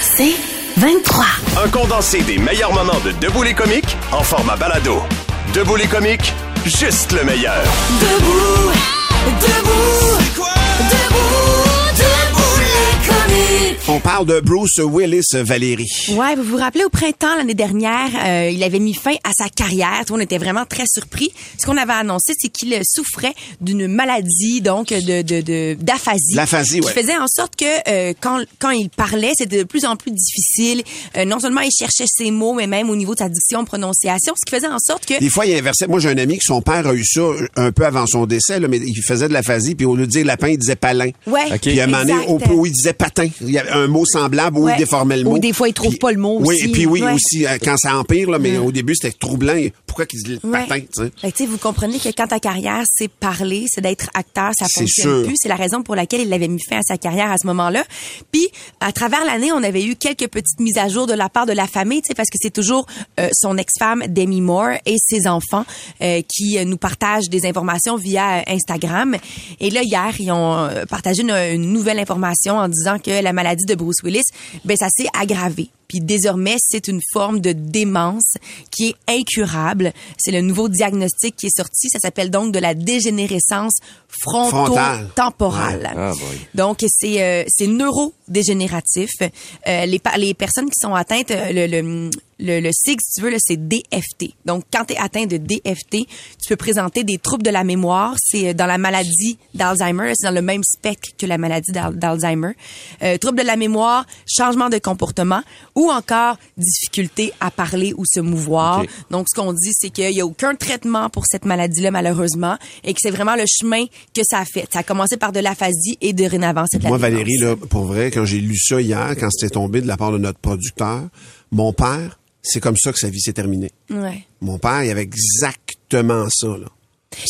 C'est 23. Un condensé des meilleurs moments de Debout les comiques en format balado. Debout les comiques, juste le meilleur. Debout, debout, debout, On parle de Bruce Willis, Valérie. Ouais, vous vous rappelez au printemps l'année dernière, euh, il avait mis fin à sa carrière. Tout le monde était vraiment très surpris. Ce qu'on avait annoncé, c'est qu'il souffrait d'une maladie, donc de de de- d'aphasie. L'aphasie, ouais. Qui faisait en sorte que euh, quand quand il parlait, c'était de plus en plus difficile. Euh, non seulement il cherchait ses mots, mais même au niveau de sa diction, prononciation, ce qui faisait en sorte que Des fois, il inversait. Moi, j'ai un ami que son père a eu ça un peu avant son décès, là, mais il faisait de l'aphasie, puis au lieu de dire lapin, il disait palin. Ouais, Puis à un moment donné, au il disait patin. Il avait un mot semblable Ouais. il déformait le Ou mot. des fois, il trouve pas le mot Oui, aussi. et puis oui, Ouais. aussi, euh, quand ça empire, là, mais au début, c'était troublant. Pourquoi qu'il dit Ouais. patin, tu sais? Fait que, tu sais, vous comprenez que quand ta carrière, c'est parler, c'est d'être acteur, ça fonctionne plus. C'est la raison pour laquelle il avait mis fin à sa carrière à ce moment-là. Puis, à travers l'année, on avait eu quelques petites mises à jour de la part de la famille, tu sais, parce que c'est toujours euh, son ex-femme Demi Moore et ses enfants euh, qui euh, nous partagent des informations via Instagram. Et là, hier, ils ont partagé une, une nouvelle information en disant que la maladie de Bruce Willis, ben ça s'est aggravé. Puis désormais, c'est une forme de démence qui est incurable. C'est le nouveau diagnostic qui est sorti. Ça s'appelle donc de la dégénérescence fronto-temporale. Ah, boy. Donc c'est euh, c'est neurodégénératif. Euh, les les personnes qui sont atteintes euh, le le le, le sigle, si tu veux, là, c'est DFT. Donc, quand tu es atteint de DFT, tu peux présenter des troubles de la mémoire. C'est dans la maladie d'Alzheimer. C'est dans le même spectre que la maladie d'Al- d'Alzheimer. Euh, troubles de la mémoire, changement de comportement ou encore difficulté à parler ou se mouvoir. Donc, ce qu'on dit, c'est qu'il y a aucun traitement pour cette maladie-là, malheureusement, et que c'est vraiment le chemin que ça a fait. Ça a commencé par de l'aphasie et de dorénavant, c'est de Moi. Valérie, là, pour vrai, quand j'ai lu ça hier, quand c'était tombé de la part de notre producteur, mon père, c'est comme ça que sa vie s'est terminée. Ouais. Mon père, il avait exactement ça, là.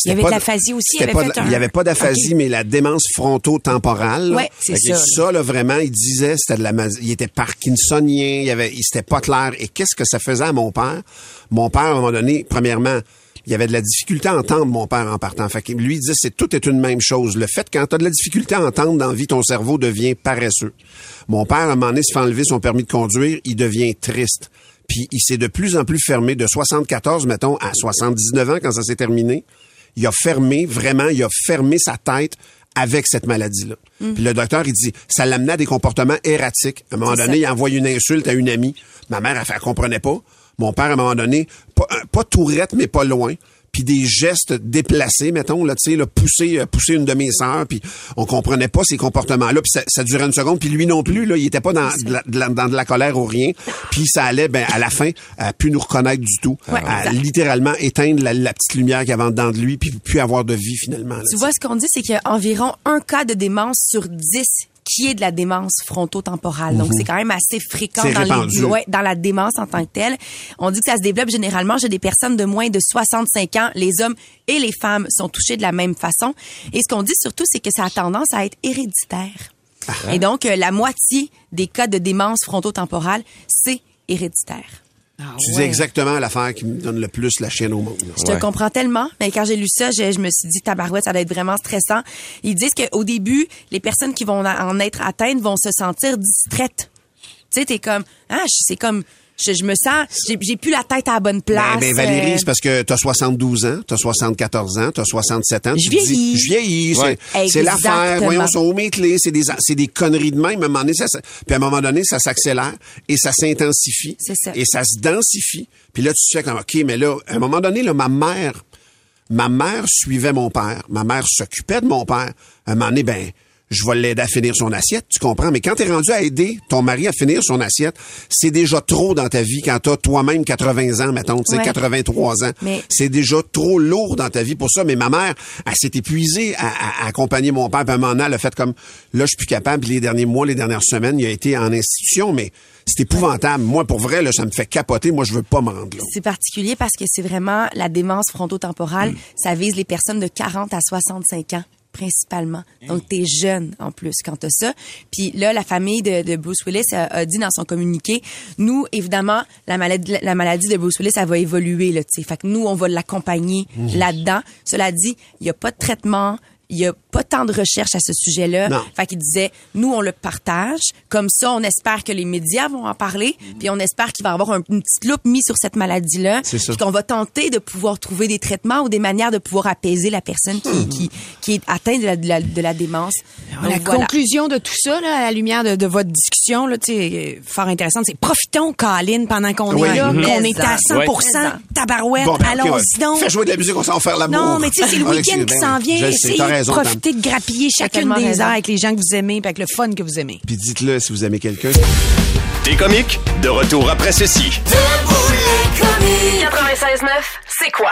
Il y avait de l'aphasie aussi, il n'y avait pas d'aphasie, mais la démence fronto-temporale. Ouais, c'est ça. Ça, là, vraiment, il disait, c'était de la, il était parkinsonien, il avait, il c'était pas clair. Et qu'est-ce que ça faisait à mon père? Mon père, à un moment donné, premièrement, il y avait de la difficulté à entendre mon père en partant. Fait que lui, il disait, c'est tout est une même chose. Le fait, quand tu as de la difficulté à entendre dans la vie, ton cerveau devient paresseux. Mon père, à un moment donné, se fait enlever son permis de conduire, il devient triste. Puis il s'est de plus en plus fermé, de 74, mettons, à 79 ans, quand ça s'est terminé il a fermé, vraiment, il a fermé sa tête avec cette maladie-là. Puis le docteur, il dit, ça l'amenait à des comportements erratiques. À un moment donné, ça. il envoie une insulte à une amie. Ma mère, elle, fait, elle comprenait pas. Mon père, à un moment donné, pas, euh, pas tourette, mais pas loin. Puis des gestes déplacés, mettons, là, tu sais, là, pousser, euh, pousser une de mes sœurs, puis on comprenait pas ces comportements-là, puis ça, ça durait une seconde, puis lui non plus, là, il était pas dans de la, de la- dans de la colère ou rien, puis ça allait, ben, à la fin, à plus nous reconnaître du tout, Ouais, à exact. littéralement éteindre la, la petite lumière qu'il y avait en dedans de lui, puis plus avoir de vie finalement. là, Tu vois, ce qu'on dit, c'est qu'il y a environ un cas de démence sur 10 qui est de la démence frontotemporale. Donc, c'est quand même assez fréquent Mhm. C'est dans, répandu. les, ouais, dans la démence en tant que telle. On dit que ça se développe généralement chez des personnes de moins de 65 ans. Les hommes et les femmes sont touchés de la même façon. Et ce qu'on dit surtout, c'est que ça a tendance à être héréditaire. Ah. Et donc, euh, la moitié des cas de démence frontotemporale, c'est héréditaire. Tu dis exactement l'affaire qui me donne le plus la chienne au monde. là. Je te comprends tellement, mais quand j'ai lu ça, je, je me suis dit, tabarouette, ça doit être vraiment stressant. Ils disent qu'au début, les personnes qui vont en être atteintes vont se sentir distraites. Tu sais, t'es comme, ah, c'est comme, je, je me sens, j'ai j'ai plus la tête à la bonne place. Ben, ben, Valérie, euh, c'est parce que t'as 72 ans, t'as 74 ans, t'as 67 ans. Je vieillis. Je vieillis. c'est- l'affaire. Voyons, sont où mes clés? C'est des, c'est des conneries de même. À un moment donné, ça, ça- puis à un moment donné, ça s'accélère et ça s'intensifie. C'est ça. Et ça se densifie. Puis là, tu sais comme, OK, mais là, à un moment donné, là, ma mère, ma mère suivait mon père. Ma mère s'occupait de mon père. À un moment donné, ben, je vais l'aider à finir son assiette, tu comprends? Mais quand t'es rendu à aider ton mari à finir son assiette, c'est déjà trop dans ta vie quand t'as toi-même 80 ans, mettons, tu sais, Ouais. 83 ans. Mais- C'est déjà trop lourd dans ta vie pour ça. Mais ma mère, elle s'est épuisée à, accompagner mon père. Puis à un moment donné, elle a fait comme, là, je suis plus capable. Puis les derniers mois, les dernières semaines, il a été en institution, mais c'est épouvantable. Moi, pour vrai, là, ça me fait capoter. Moi, je veux pas me rendre là. C'est particulier parce que c'est vraiment la démence frontotemporale. Ça vise les personnes de 40 à 65 ans principalement. Donc, t'es jeune en plus quand t'as ça. Puis là, la famille de, de Bruce Willis a, a dit dans son communiqué, nous, évidemment, la maladie, la maladie de Bruce Willis, elle va évoluer, là, tu sais. Fait que nous, on va l'accompagner là-dedans. Cela dit, il y a pas de traitement, il y a pas tant de recherche à ce sujet-là. Fait qu'il disait, nous, on le partage. Comme ça, on espère que les médias vont en parler. Puis on espère qu'il va y avoir un- une petite loupe mise sur cette maladie-là. C'est ça. Puis qu'on va tenter de pouvoir trouver des traitements ou des manières de pouvoir apaiser la personne qui, qui, qui est atteinte de la, de la, de la démence. la Donc, voilà. conclusion de tout ça, là, à la lumière de, de votre discussion, là, tu sais, euh, fort intéressante, c'est profitons, Colin, pendant qu'on Oui. est là, Mhm. qu'on est à 100 Ouais. tabarouette, Bon, ben, allons-y ouais. donc. Fais jouer de la musique, on s'en va faire l'amour. Non, mais tu sais, c'est le week-end qui ben s'en vient. T'as de raison, profiter de grappiller chacune des raison. heures avec les gens que vous aimez, puis avec le fun que vous aimez. Puis dites-le si vous aimez quelqu'un. T'es comique? De retour après ceci. 96.9, c'est quoi?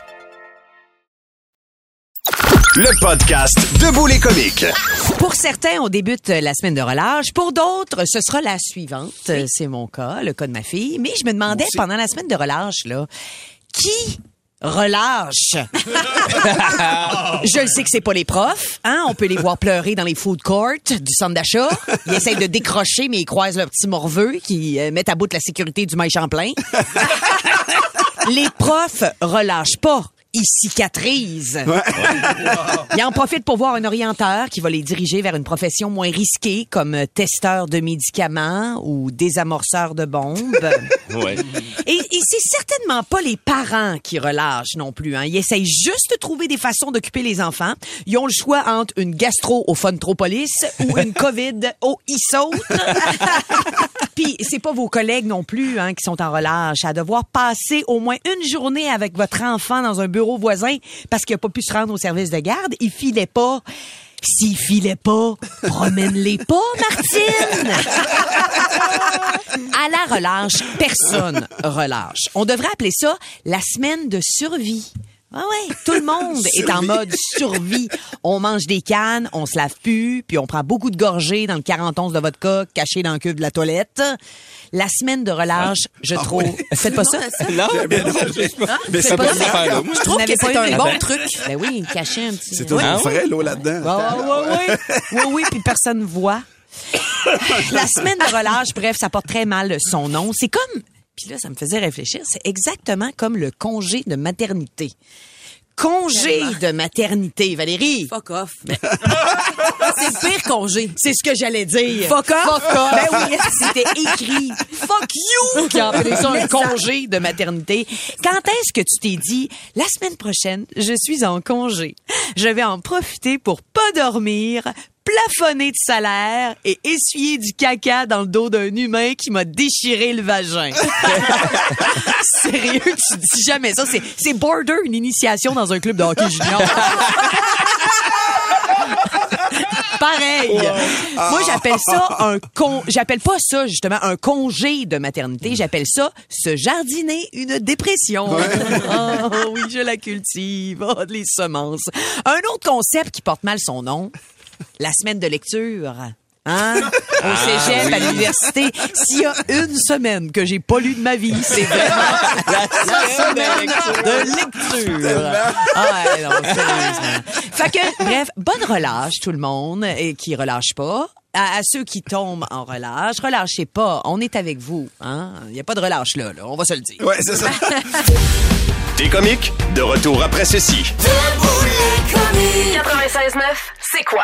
Le podcast Debout les comiques. Pour certains, on débute la semaine de relâche. Pour d'autres, ce sera la suivante. C'est mon cas, le cas de ma fille. Mais je me demandais pendant la semaine de relâche, là, qui relâche? je le sais que c'est pas les profs, hein? On peut les voir pleurer dans les food courts du centre d'achat. Ils essayent de décrocher, mais ils croisent leur petit morveux qui euh, mettent à bout de la sécurité du maïs Champlain. les profs relâchent pas. Ils cicatrisent. Ils en profitent pour voir un orienteur qui va les diriger vers une profession moins risquée comme testeur de médicaments ou désamorceur de bombes. Et, et c'est certainement pas les parents qui relâchent non plus. Hein. Ils essayent juste de trouver des façons d'occuper les enfants. Ils ont le choix entre une gastro au Funtropolis ou une COVID au ISO. Puis c'est pas vos collègues non plus hein, qui sont en relâche à devoir passer au moins une journée avec votre enfant dans un bureau voisin parce qu'il a pas pu se rendre au service de garde. Il filait pas. S'il filait pas, promène-les pas, Martine! À la relâche, personne relâche. On devrait appeler ça la semaine de survie. Ah ouais, tout le monde est en mode survie. On mange des cannes, on se lave plus, puis on prend beaucoup de gorgées dans le 41 de vodka caché dans le cul de la toilette. La semaine de relâche, je trouve. Faites pas ça? Non, Mais ça pas peut ça? faire. Je trouve que c'est un bon truc? Ben oui, cacher un petit. C'est Ah ouais? frais, l'eau là-dedans. Ah, ouais, ouais. Oui, oui, puis personne voit. La semaine de relâche, bref, ça porte très mal son nom. C'est comme, puis là, ça me faisait réfléchir, c'est exactement comme le congé de maternité. Congé de maternité, Valérie. Fuck off. c'est le pire congé. C'est ce que j'allais dire. Fuck off? Fuck off. Ben oui, c'était écrit. Fuck you qui a appelé ça un congé de maternité. Quand est-ce que tu t'es dit, la semaine prochaine, je suis en congé. Je vais en profiter pour pas dormir, plafonner de salaire et essuyer du caca dans le dos d'un humain qui m'a déchiré le vagin. Sérieux, tu dis jamais ça. C'est, border une initiation dans un club de hockey junior. Pareil. Moi, j'appelle ça un con. J'appelle pas ça justement un congé de maternité. J'appelle ça se jardiner une dépression. Ah oui, je la cultive. Oh, les semences. Un autre concept qui porte mal son nom. La semaine de lecture. Hein? Au cégep, à l'université. S'il y a une semaine que j'ai pas lu de ma vie, c'est vraiment la semaine de lecture. Ah ouais, non, sérieusement. Fait que, bref, bonne relâche, tout le monde, et qui relâche pas. À, à ceux qui tombent en relâche, relâchez pas. On est avec vous. Hein? Il y a pas de relâche là, là. On va se le dire. Ouais, c'est ça. T'es comique? De retour après ceci. 96.9, c'est quoi?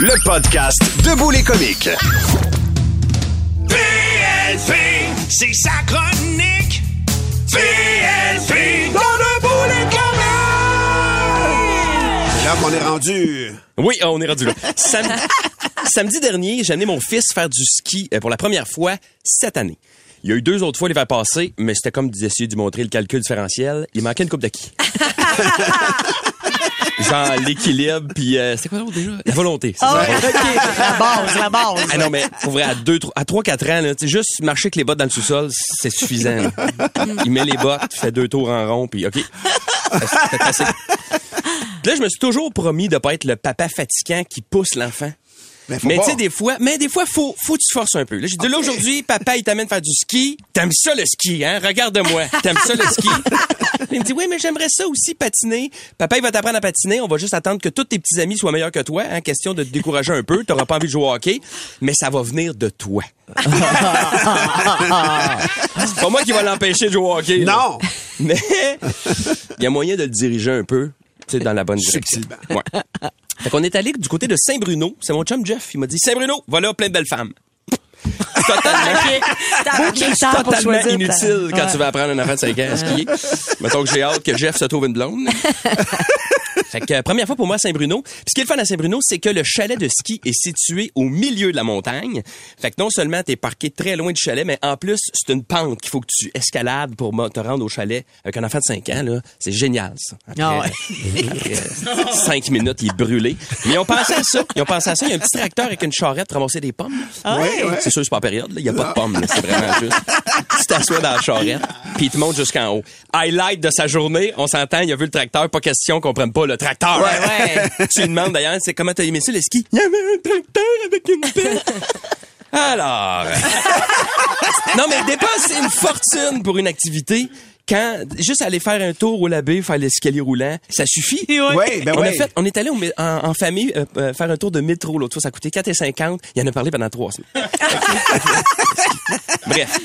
Le podcast Debout les comiques. PLP, c'est sa chronique. PLP, dans Debout les C'est là qu'on est rendu. Oui, on est rendu là. Sam- Samedi dernier, j'ai amené mon fils faire du ski euh, pour la première fois cette année. Il y a eu deux autres fois l'hiver passé, mais c'était comme d'essayer de lui montrer le calcul différentiel. Il manquait une coupe de qui? Genre l'équilibre, puis euh, c'était quoi l'autre déjà? La volonté. c'est Ah ça. OK. La base, la base. Ah non, mais pour vrai, à, deux, trois- à 3-4 ans, là, tu sais, juste marcher avec les bottes dans le sous-sol, c'est suffisant. là. Il met les bottes, fait deux tours en rond, puis OK. C'est assez. Là, je me suis toujours promis de pas être le papa fatigant qui pousse l'enfant. Mais tu sais, des fois, mais des fois, faut, faut que tu forces un peu. Là, j'ai dit, là, aujourd'hui, papa, il t'amène faire du ski. T'aimes ça, le ski, hein? Regarde-moi. T'aimes ça, le ski? Il me dit, oui, mais j'aimerais ça aussi patiner. Papa, il va t'apprendre à patiner. On va juste attendre que tous tes petits amis soient meilleurs que toi. Hein? Question de te décourager un peu. T'auras pas envie de jouer au hockey. Mais ça va venir de toi. C'est pas moi qui va l'empêcher de jouer au hockey. là. Non! Mais il y a moyen de le diriger un peu, tu sais, dans la bonne direction. Subtilement. Ouais. Fait qu'on est allé du côté de Saint-Bruno. C'est mon chum Jeff. Il m'a dit, Saint-Bruno, voilà plein de belles femmes. Totalement, totalement inutile quand Ouais. tu vas apprendre un enfant de 5 ans à skier. Mettons que j'ai hâte que Jeff se trouve une blonde. Fait que euh, première fois pour moi à Saint-Bruno. Puis ce qui est le fun à Saint-Bruno, c'est que le chalet de ski est situé au milieu de la montagne. Fait que non seulement t'es parqué très loin du chalet, mais en plus c'est une pente qu'il faut que tu escalades pour te rendre au chalet avec un enfant de 5 ans là. C'est génial ça. Après, Ah ouais. après, euh, cinq minutes, il est brûlé. Mais ils ont pensé à ça. Ils ont pensé à ça. Il y a un petit tracteur avec une charrette pour ramasser des pommes. Ouais, ouais. C'est sûr, c'est pas en période. Il y a pas de pommes. C'est vraiment juste. Tu t'assois dans la charrette, puis il te monte jusqu'en haut. Highlight de sa journée, on s'entend, il a vu le tracteur. Pas question qu'on prenne pas le tracteur. Ouais. tu lui demandes d'ailleurs, c'est comment t'as aimé ça, le ski? Il y avait un tracteur avec une pelle. Alors. non, mais dépenser une fortune pour une activité. Quand, juste aller faire un tour au labé, faire l'escalier roulant, ça suffit. Ouais, ben on, a ouais. fait, on est allé en, en famille euh, euh, faire un tour de métro l'autre fois. Ça a coûté 4,50. Il en a parlé pendant trois semaines. Bref.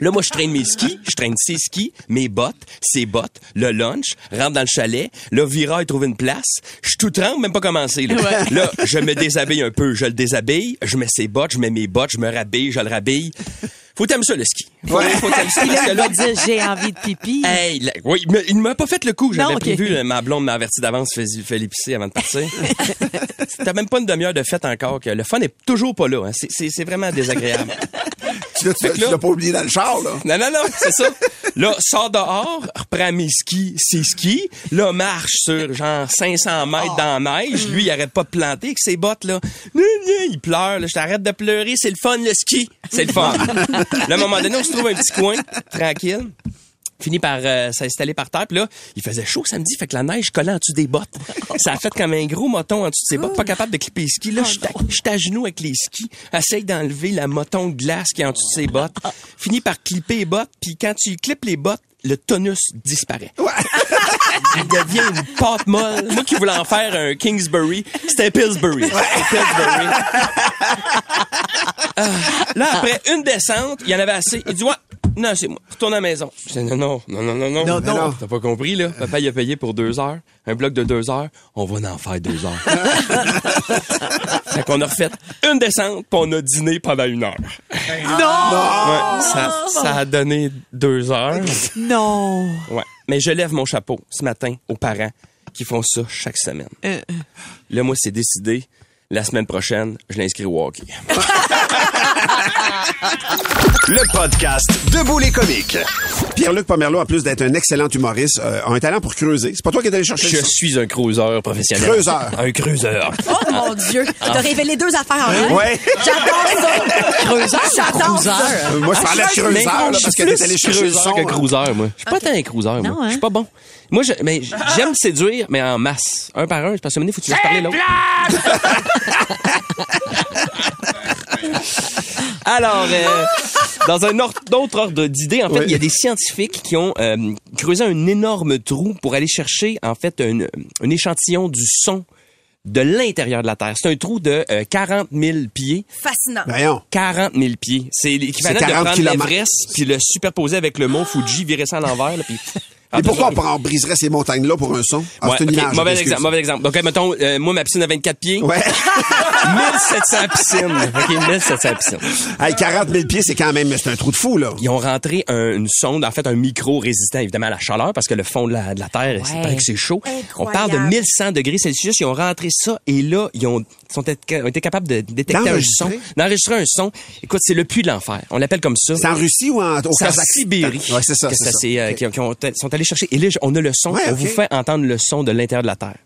Là, moi, je traîne mes skis. Je traîne ses skis, mes bottes, ses bottes, le lunch, rentre dans le chalet. Là, Vira, il trouve une place. Je suis tout tremble, même pas commencé. Là. là, je me déshabille un peu. Je le déshabille. Je mets ses bottes, je mets mes bottes, je me rhabille, je le rhabille. Faut t'aimer ça, le ski. Faut, faut t'aimer ça, parce que là, dire, j'ai envie de pipi. Hey, là, oui, il me- il ne m'a pas fait le coup. J'avais Non, ok. prévu, euh, ma blonde m'a averti d'avance, fais, fais l'épicer avant de partir. T'as même pas une demi-heure de fête encore, que le fun est toujours pas là. hein. C'est- vraiment désagréable. Tu l'as pas oublié dans le char, là. Non, non, non, c'est ça. Là, sors dehors, reprends mes skis, ses skis. Là, marche sur genre 500 mètres dans la neige. Lui, il arrête pas de planter avec ses bottes, là. Il pleure, là. Je t'arrête de pleurer. C'est le fun, le ski. C'est le fun. là, à un moment donné, on se trouve un petit coin, tranquille. Fini par euh, s'installer par terre. Puis là, il faisait chaud samedi, fait que la neige collait en dessous des bottes. Ça a fait comme un gros moton en dessous de ses bottes, pas capable de clipper les skis. Là, j'étais j'étais à genoux avec les skis, essaye d'enlever la moton de glace qui est en dessous de ses bottes. Fini par clipper les bottes, puis quand tu clips les bottes, le tonus disparaît. Il devient une pâte molle. Moi qui voulais en faire un Kingsbury, c'était Pillsbury. C'était Pillsbury. Ah, là, après une descente, il y en avait assez. Il dit, ouais, non, c'est moi. Retourne à la maison. Je dis, non, non, non, non, non, non. Non, non. T'as pas compris, là? Papa, il a payé pour deux heures. Un bloc de deux heures. On va en faire deux heures. fait qu'on a refait une descente, puis on a dîné pendant une heure. Ouais, ça, ça a donné deux heures. Non. Ouais. Mais je lève mon chapeau ce matin aux parents qui font ça chaque semaine. Là, moi, c'est décidé. La semaine prochaine, je l'inscris au hockey. Le podcast Debout les comiques. Pierre-Luc Pomerleau, en plus d'être un excellent humoriste, euh, a un talent pour creuser. C'est pas toi qui es allé chercher Je ça? suis un cruiseur professionnel. Creuseur. Un cruiseur. Oh mon Dieu, t'as révélé deux affaires en un. Ouais. J'adore ça. Creuseur, J'adore cruiseur. ça. Euh, moi, je parlais de creuseur, là, je suis parce que t'es allé plus chercher creuseur son. que hein. cruiseur, moi. Je suis pas tant un cruiseur, moi. Non, hein? Je suis pas bon. Moi, je, mais j'aime séduire, mais en masse. Un par un. C'est parce que, il faut que tu laisses parler l'autre. Alors, euh, dans un or- autre ordre d'idée, en fait, Oui. il y a des scientifiques qui ont euh, creusé un énorme trou pour aller chercher, en fait, un, un échantillon du son de l'intérieur de la Terre. C'est un trou de euh, 40 000 pieds. Fascinant. Voyons. 40 000 pieds. C'est l'équivalent C'est de 40 prendre l'Everest puis le superposer avec le mont Fuji, virer ça à l'envers. puis- Et pourquoi on briserait ces montagnes-là pour un son? Ah, Ouais, c'est une ok, image. mauvais exemple, mauvais exemple. Donc, mettons, euh, moi, ma piscine a 24 pieds. Ouais. 1700 piscines. OK, 1700 piscines. hey, 40 000 pieds, c'est quand même, c'est un trou de fou, là. Ils ont rentré un- une sonde, en fait, un micro résistant évidemment à la chaleur parce que le fond de la, de la Terre, c'est paraît que c'est chaud. On parle de Incroyable. 1100 degrés Celsius. Ils ont rentré ça et là, ils ont, sont été, ont été capables de détecter un son, D'enregistrer? un son. Écoute, c'est le puits de l'enfer. On l'appelle comme ça. C'est en Russie ou en, au C'est en? Sibérie. Ouais, c'est ça, c'est ça ça. s'est, euh, Ok. qui ont- qui ont- sont allés chercher. Et là, on a le son. Ouais, on vous fait entendre le son de l'intérieur de la Terre.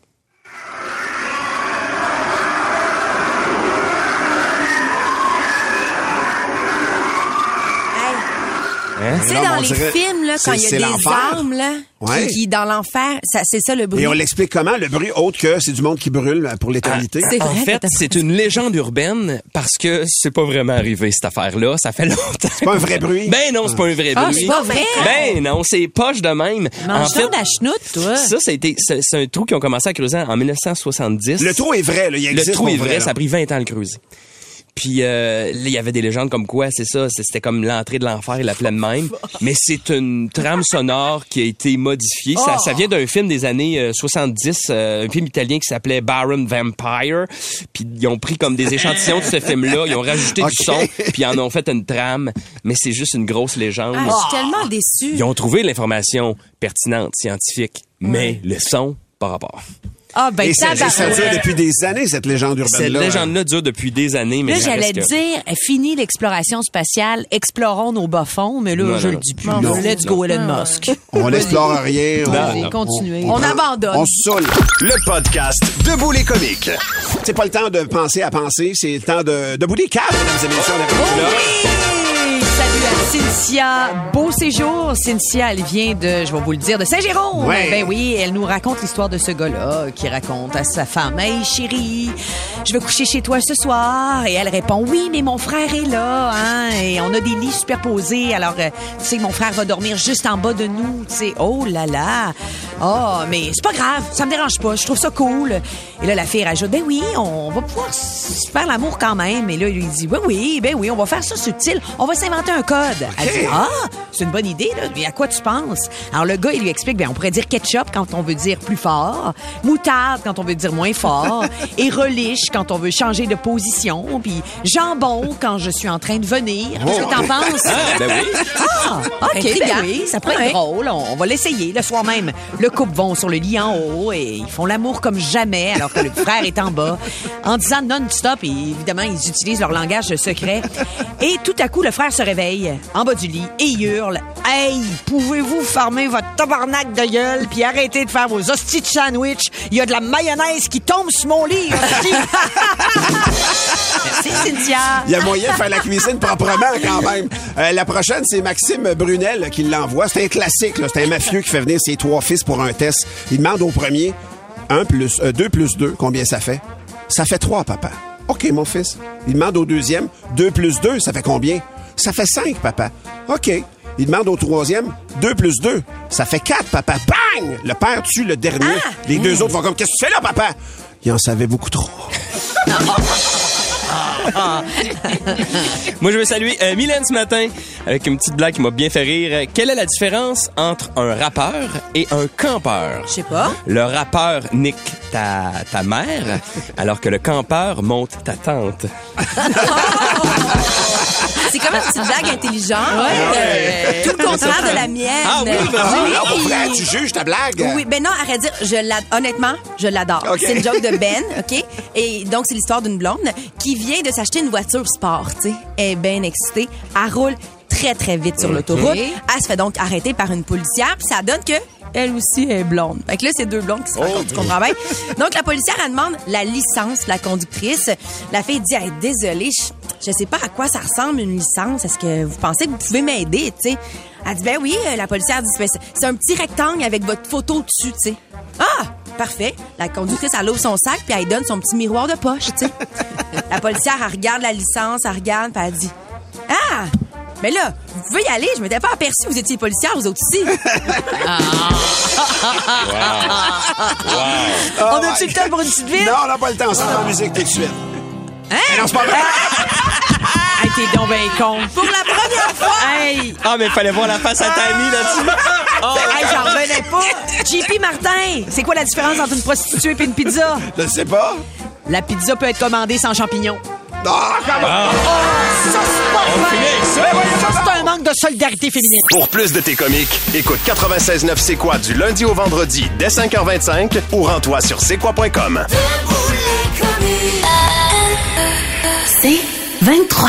Hein? Tu sais, dans les dirait- films, là, quand il y a des l'enfer. armes, là, Ouais. qui, qui, dans l'enfer, ça, c'est ça le bruit. Et on l'explique comment? Le bruit autre que c'est du monde qui brûle pour l'éternité? C'est En vrai, fait, c'est une légende urbaine parce que c'est pas vraiment arrivé cette affaire-là. Ça fait longtemps. C'est pas un vrai bruit? Ben non, c'est pas un vrai Ah, bruit. c'est pas vrai? Ben non, c'est poche de même. Mange en fait, la chenoute, toi. ça, c'est un trou qui ont commencé à creuser en 1970. Le trou est vrai, là. Il Le existe. trou pour est vrai, là. ça a pris 20 ans à le creuser. Puis euh, il y avait des légendes comme quoi, c'est ça, c'était comme l'entrée de l'enfer, il l'appelait de même. Mais c'est une trame sonore qui a été modifiée. Ça, ça vient d'un film des années euh, 70, euh, un film italien qui s'appelait Baron Vampire. Puis ils ont pris comme des échantillons de ce film-là, ils ont rajouté du son, puis ils en ont fait une trame. Mais c'est juste une grosse légende. Ah, je suis tellement déçue. Ils ont trouvé l'information pertinente, scientifique, mais le son, par rapport. Ah, ben, Et ça, ça dure depuis des années, cette légende Cette urbaine-là. légende-là dure depuis des années, mais Là, j'allais que- dire, euh, fini l'exploration spatiale, explorons nos bas-fonds, mais là, Non, je non, le dis plus. Non. Let's go, Elon. Musk. On n'explore rien. on- Vas-y, non. continuez. On abandonne. On saoule. Le podcast Debout les comiques. C'est pas le temps de penser à penser, c'est le temps de, de bouler câble, mesdames et messieurs. on Cynthia. Beau séjour. Cynthia, elle vient de, je vais vous le dire, de Saint-Jérôme. Ouais. Ben oui, elle nous raconte l'histoire de ce gars-là qui raconte à sa femme, Hey chérie, je vais coucher chez toi ce soir. Et elle répond, oui, mais mon frère est là, hein, et on a des lits superposés. Alors, euh, tu sais, mon frère va dormir juste en bas de nous, tu sais. Oh là là. Oh, mais c'est pas grave, ça me dérange pas, je trouve ça cool. Et là, la fille rajoute, ben oui, on va pouvoir faire l'amour quand même. Et là, il lui dit, oui, oui, ben oui, on va faire ça subtil. On va s'inventer un code. Elle dit, ah, c'est une bonne idée, là. Mais à quoi tu penses? Alors, le gars, il lui explique, ben, on pourrait dire ketchup quand on veut dire plus fort, moutarde quand on veut dire moins fort, et relish quand on veut changer de position, puis jambon quand je suis en train de venir. Qu'est-ce que t'en penses? Ah, ben oui. Ah, OK, Intriguant. ben oui, ça pourrait Ouais. être drôle. On, on va l'essayer. Le soir même, le couple vont sur le lit en haut et ils font l'amour comme jamais alors que le frère est en bas. En disant non-stop, et évidemment, ils utilisent leur langage secret. Et tout à coup, le frère se réveille en bas du lit et il hurle « Hey, pouvez-vous fermer votre tabarnak de gueule puis arrêter de faire vos hosties de sandwich? Il y a de la mayonnaise qui tombe sur mon lit, hostie! » Merci, Cynthia. Il y a moyen de faire la cuisine proprement quand même. Euh, la prochaine, c'est Maxime Brunel qui l'envoie. C'est un classique. C'est un mafieux qui fait venir ses trois fils pour un test. Il demande au premier 1 plus 2 plus 2, combien ça fait? Ça fait 3, papa. OK, mon fils. Il demande au deuxième 2 plus 2, ça fait combien? Ça fait 5, papa. OK. Il demande au troisième 2 plus 2. Ça fait 4, papa. Bang! Le père tue le dernier. Les deux autres vont comme Qu'est-ce que tu fais là, papa? Il en savait beaucoup trop. Moi, je veux saluer euh, Mylène ce matin avec une petite blague qui m'a bien fait rire. Quelle est la différence entre un rappeur et un campeur? Je sais pas. Le rappeur nique ta, ta mère, alors que le campeur monte ta tante. C'est comme une petite blague intelligente. Ouais. euh, tout le contraire de la mienne. Ah oui, vas-y. Ah, pour vrai, tu juges ta blague? Oui, ben non, arrête de dire, je l'ad- honnêtement, je l'adore. C'est une joke de Ben, OK? Et donc, c'est l'histoire d'une blonde qui vient de s'acheter une voiture sport, tu sais. Elle est bien excitée. Elle roule très, très vite sur l'autoroute. Elle se fait donc arrêter par une policière, puis ça donne que elle aussi est blonde. Fait que là, c'est deux blondes qui se rencontrent, tu comprends bien? Donc, la policière, elle demande la licence de la conductrice. La fille dit, Hey, désolée, je, je sais pas à quoi ça ressemble une licence. Est-ce que vous pensez que vous pouvez m'aider, tu sais? Elle dit, ben oui, euh, la policière dit, Ben, c'est un petit rectangle avec votre photo dessus, tu sais. Ah! Parfait. La conductrice, elle ouvre son sac, puis elle donne son petit miroir de poche, tu sais. la policière, elle regarde la licence, elle regarde, puis elle dit, ah! Mais là, vous pouvez y aller, je m'étais pas aperçue, vous étiez policière, vous autres aussi. On a-tu le temps pour une petite ville? Non, on n'a pas le temps. On s'en va en musique tout de suite. Hein? Eh non, c'est pas vrai. Hey, t'es donc ben con. Pour la première fois! Hey! Ah, mais il fallait voir la face à Tammy là-dessus. Oh, Hey, j'en revenais pas. JP Martin, c'est quoi la différence entre une prostituée et une pizza? Je sais pas. La pizza peut être commandée sans champignons. Ah, comment? Ça, c'est pas ça. Ça, c'est un manque de solidarité féminine. Pour plus de tes comiques, écoute 96.9 C'est quoi du lundi au vendredi dès 5h25 ou rends-toi sur c'est quoi.com. C'est 23.